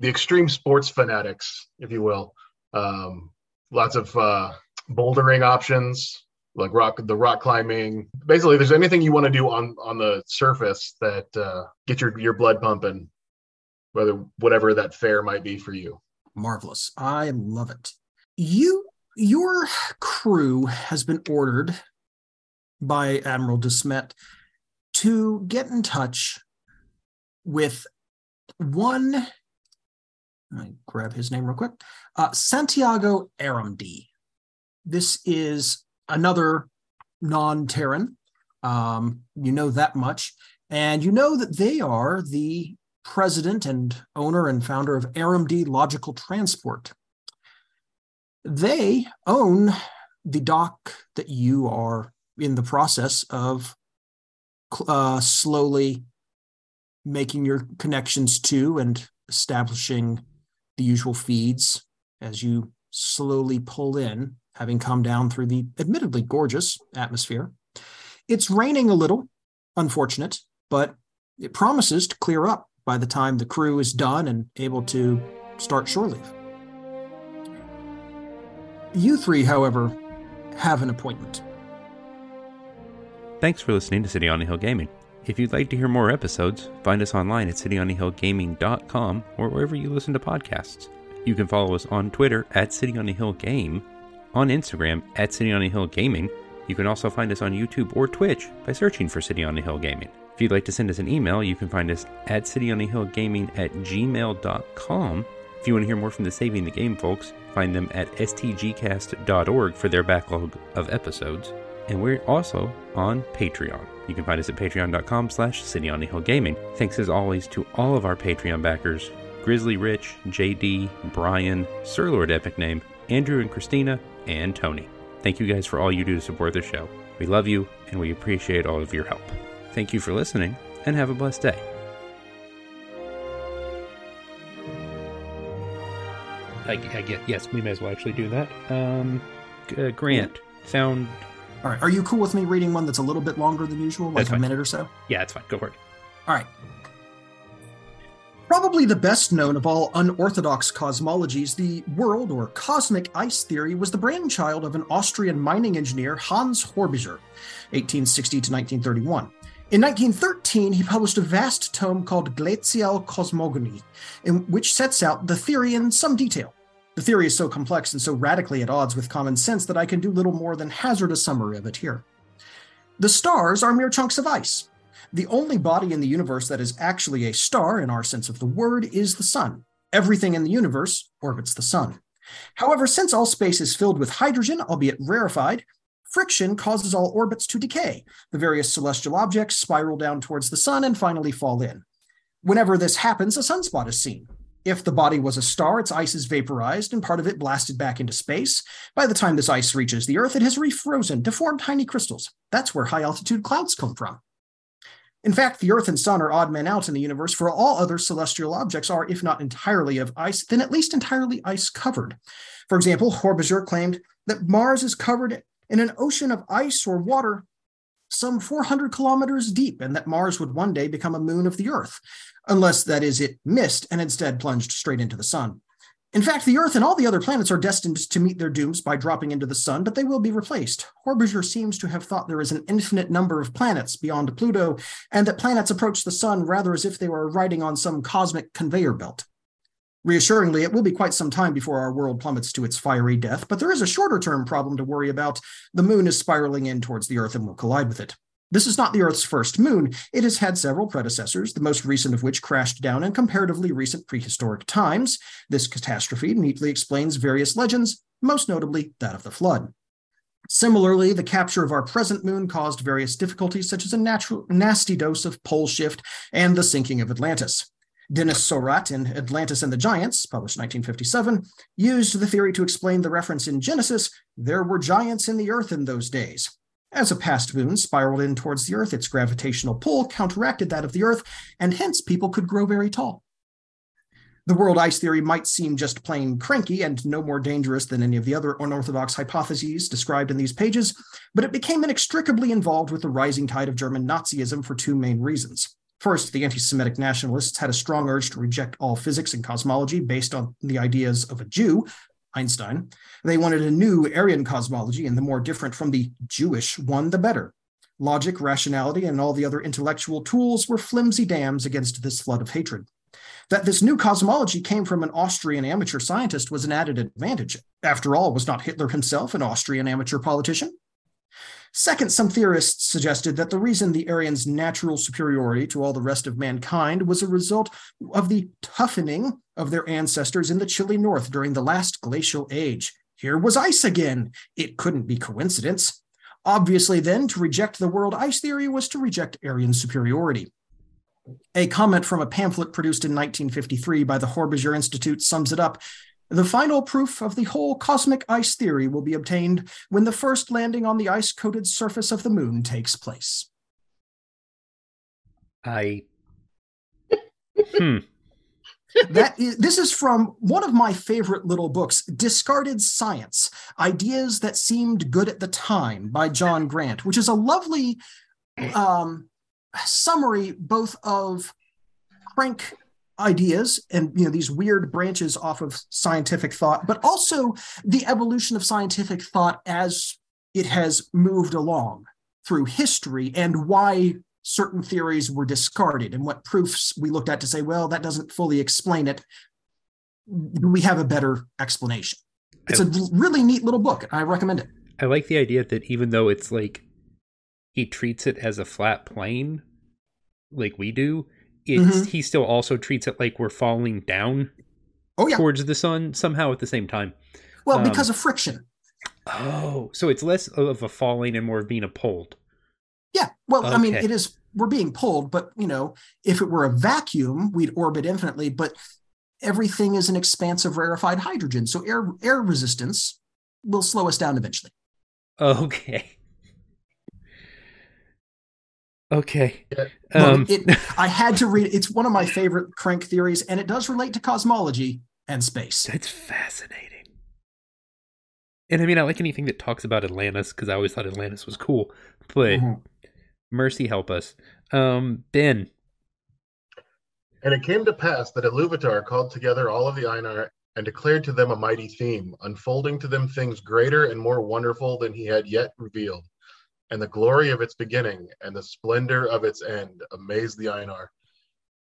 Speaker 4: the extreme sports fanatics, if you will. Um, lots of uh, bouldering options, like rock the rock climbing. Basically, there's anything you want to do on on the surface that uh, get your your blood pumping, whether whatever that fare might be for you.
Speaker 2: Marvelous. I love it. You your crew has been ordered by Admiral Desmet to get in touch with one let me grab his name real quick. Uh, Santiago Aramdi. This is another non-Terran. Um, you know that much. And you know that they are the president and owner and founder of RMD Logical Transport. They own the dock that you are in the process of uh, slowly making your connections to and establishing the usual feeds as you slowly pull in, having come down through the admittedly gorgeous atmosphere. It's raining a little, unfortunate, but it promises to clear up by the time the crew is done and able to start shore leave. You three, however, have an appointment.
Speaker 1: Thanks for listening to City on the Hill Gaming. If you'd like to hear more episodes, find us online at cityonthehillgaming.com or wherever you listen to podcasts. You can follow us on Twitter at City on the Hill Game, on Instagram at City on the Hill Gaming. You can also find us on YouTube or Twitch by searching for City on the Hill Gaming. If you'd like to send us an email, you can find us at cityonthehillgaming at gmail.com. If you want to hear more from the Saving the Game folks, find them at stgcast.org for their backlog of episodes. And we're also on Patreon. You can find us at patreon.com slash City on the Hill Gaming. Thanks as always to all of our Patreon backers, Grizzly Rich, JD, Bryan, Sir Lord Epic Name, Andrew and Christina, and Tony. Thank you guys for all you do to support the show. We love you and we appreciate all of your help. Thank you for listening and have a blessed day. I, I get yes, we may as well actually do that. Um, uh, Grant found.
Speaker 2: All right. Are you cool with me reading one that's a little bit longer than usual, like a minute or so?
Speaker 1: Yeah, it's fine. Go for it.
Speaker 2: All right. Probably Probably the best known of all unorthodox cosmologies, the world or cosmic ice theory was the brainchild of an Austrian mining engineer, Hans Horbiger, 1860 to 1931. In 1913, he published a vast tome called Glacial Cosmogony, in which sets out the theory in some detail. The theory is so complex and so radically at odds with common sense that I can do little more than hazard a summary of it here. The stars are mere chunks of ice, the only body in the universe that is actually a star, in our sense of the word, is the sun. Everything in the universe orbits the sun. However, since all space is filled with hydrogen, albeit rarefied, friction causes all orbits to decay. The various celestial objects spiral down towards the sun and finally fall in. Whenever this happens, a sunspot is seen. If the body was a star, its ice is vaporized and part of it blasted back into space. By the time this ice reaches the Earth, it has refrozen to form tiny crystals. That's where high altitude clouds come from. In fact, the Earth and Sun are odd men out in the universe, for all other celestial objects are, if not entirely of ice, then at least entirely ice covered. For example, Horbiger claimed that Mars is covered in an ocean of ice or water some 400 kilometers deep, and that Mars would one day become a moon of the Earth, unless that is, it missed and instead plunged straight into the sun. In fact, the Earth and all the other planets are destined to meet their dooms by dropping into the sun, but they will be replaced. Horbiger seems to have thought there is an infinite number of planets beyond Pluto, and that planets approach the sun rather as if they were riding on some cosmic conveyor belt. Reassuringly, it will be quite some time before our world plummets to its fiery death, but there is a shorter term problem to worry about. The moon is spiraling in towards the Earth and will collide with it. This is not the Earth's first moon. It has had several predecessors, the most recent of which crashed down in comparatively recent prehistoric times. This catastrophe neatly explains various legends, most notably that of the flood. Similarly, the capture of our present moon caused various difficulties, such as a natural, nasty dose of pole shift and the sinking of Atlantis. Denis Saurat in Atlantis and the Giants, published 1957, used the theory to explain the reference in Genesis there were giants in the earth in those days. As a past moon spiraled in towards the Earth, its gravitational pull counteracted that of the Earth, and hence people could grow very tall. The world ice theory might seem just plain cranky and no more dangerous than any of the other unorthodox hypotheses described in these pages, but it became inextricably involved with the rising tide of German Nazism for two main reasons. First, the anti Semitic nationalists had a strong urge to reject all physics and cosmology based on the ideas of a Jew, Einstein. They wanted a new Aryan cosmology, and the more different from the Jewish one, the better. Logic, rationality, and all the other intellectual tools were flimsy dams against this flood of hatred. That this new cosmology came from an Austrian amateur scientist was an added advantage. After all, was not Hitler himself an Austrian amateur politician? Second, some theorists suggested that the reason the Aryans' natural superiority to all the rest of mankind was a result of the toughening of their ancestors in the chilly north during the last glacial age. Here was ice again. It couldn't be coincidence. Obviously, then, to reject the world ice theory was to reject Aryan superiority. A comment from a pamphlet produced in 1953 by the Horbiger Institute sums it up the final proof of the whole cosmic ice theory will be obtained when the first landing on the ice coated surface of the moon takes place.
Speaker 1: I. hmm.
Speaker 2: that is, this is from one of my favorite little books, Discarded Science Ideas That Seemed Good at the Time by John Grant, which is a lovely um, summary both of crank ideas and you know these weird branches off of scientific thought but also the evolution of scientific thought as it has moved along through history and why certain theories were discarded and what proofs we looked at to say well that doesn't fully explain it. We have a better explanation? It's a really neat little book. I recommend it.
Speaker 1: I like the idea that even though it's like he treats it as a flat plane like we do mm-hmm. he still also treats it like we're falling down
Speaker 2: oh, yeah.
Speaker 1: towards the sun somehow at the same time.
Speaker 2: Well, um, because of friction.
Speaker 1: Oh, so it's less of a falling and more of being a pulled.
Speaker 2: Yeah. Well, okay. I mean, it is we're being pulled, but you know, if it were a vacuum, we'd orbit infinitely, but everything is an expanse of rarefied hydrogen. So air air resistance will slow us down eventually.
Speaker 1: Okay. Okay.
Speaker 2: Um, it, I had to read. It's one of my favorite crank theories, and it does relate to cosmology and space.
Speaker 1: That's fascinating. And I mean, I like anything that talks about Atlantis because I always thought Atlantis was cool. But mm-hmm. mercy help us, um, Ben.
Speaker 4: And it came to pass that Iluvatar called together all of the Ainur and declared to them a mighty theme, unfolding to them things greater and more wonderful than he had yet revealed. And the glory of its beginning and the splendor of its end amazed the Ainur,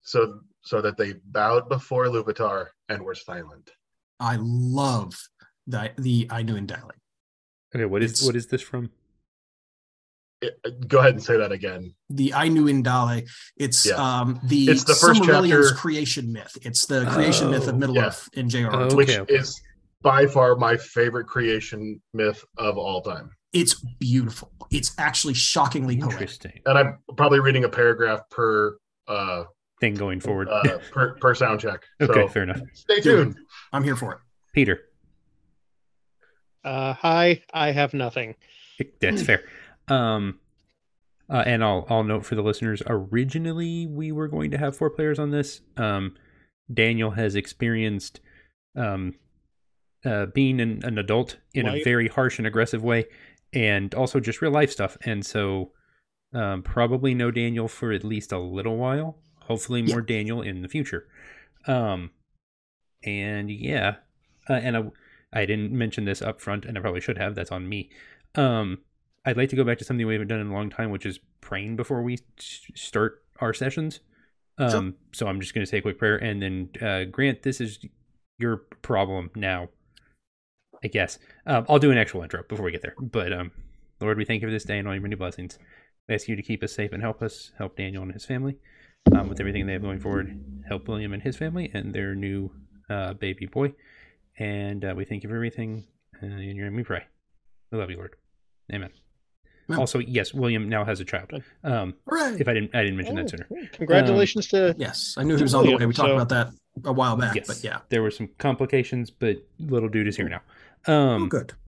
Speaker 4: so so that they bowed before Iluvatar and were silent.
Speaker 2: I love the the Ainulindalë.
Speaker 1: Okay, what is
Speaker 2: It's-
Speaker 1: what is this from?
Speaker 4: It- uh, go ahead and say that again.
Speaker 2: The Ainulindalë. It's
Speaker 4: Yeah.
Speaker 2: um the
Speaker 4: It's the first chapter.
Speaker 2: creation myth. It's the creation myth of
Speaker 1: Oh,
Speaker 2: Middle
Speaker 4: yeah.
Speaker 2: Earth in J.R.R.
Speaker 1: Oh.
Speaker 2: Tolkien.
Speaker 4: which
Speaker 1: Okay, okay.
Speaker 4: is by far my favorite creation myth of all time.
Speaker 2: It's beautiful. It's actually shockingly poetic.
Speaker 1: Interesting
Speaker 4: And I'm probably reading a paragraph per uh,
Speaker 1: thing going forward.
Speaker 4: uh per, per sound check.
Speaker 1: okay,
Speaker 4: So
Speaker 1: fair enough.
Speaker 4: stay
Speaker 2: Do it.
Speaker 4: tuned.
Speaker 2: I'm here for it.
Speaker 1: Peter,
Speaker 3: Uh, hi, I have nothing.
Speaker 1: that's fair. Um, uh, and I'll I'll note for the listeners. Originally, we were going to have four players on this. Um, Daniel has experienced um, uh, being an, an adult in a very harsh and aggressive way, and also just real life stuff. And so, um, probably no Daniel for at least a little while. Hopefully, more Daniel in the future. Um, and yeah, uh, and I, I didn't mention this up front, and I probably should have. That's on me. Um, I'd like to go back to something we haven't done in a long time, which is praying before we start our sessions. Um, So I'm just going to say a quick prayer, and then uh, Grant, this is your problem now. I guess um, I'll do an actual intro before we get there. But um, Lord, we thank you for this day and all your many blessings. We ask you to keep us safe and help us, help Daniel and his family um, with everything they have going forward. Help William and his family and their new uh, baby boy. And uh, we thank you for everything. Uh, in your name we pray. We love you, Lord. Amen.
Speaker 2: Amen.
Speaker 1: Also, yes, William now has a child. Um,
Speaker 2: Hooray!
Speaker 1: if I didn't, I didn't mention
Speaker 3: Oh,
Speaker 1: that sooner.
Speaker 3: cool. Congratulations to
Speaker 2: yes, I knew he was on the way. We talked
Speaker 3: So-
Speaker 2: about that a while back,
Speaker 1: Yes,
Speaker 2: but yeah.
Speaker 1: there were some complications, but little dude is here now.
Speaker 2: Oh,
Speaker 1: Um,
Speaker 2: good.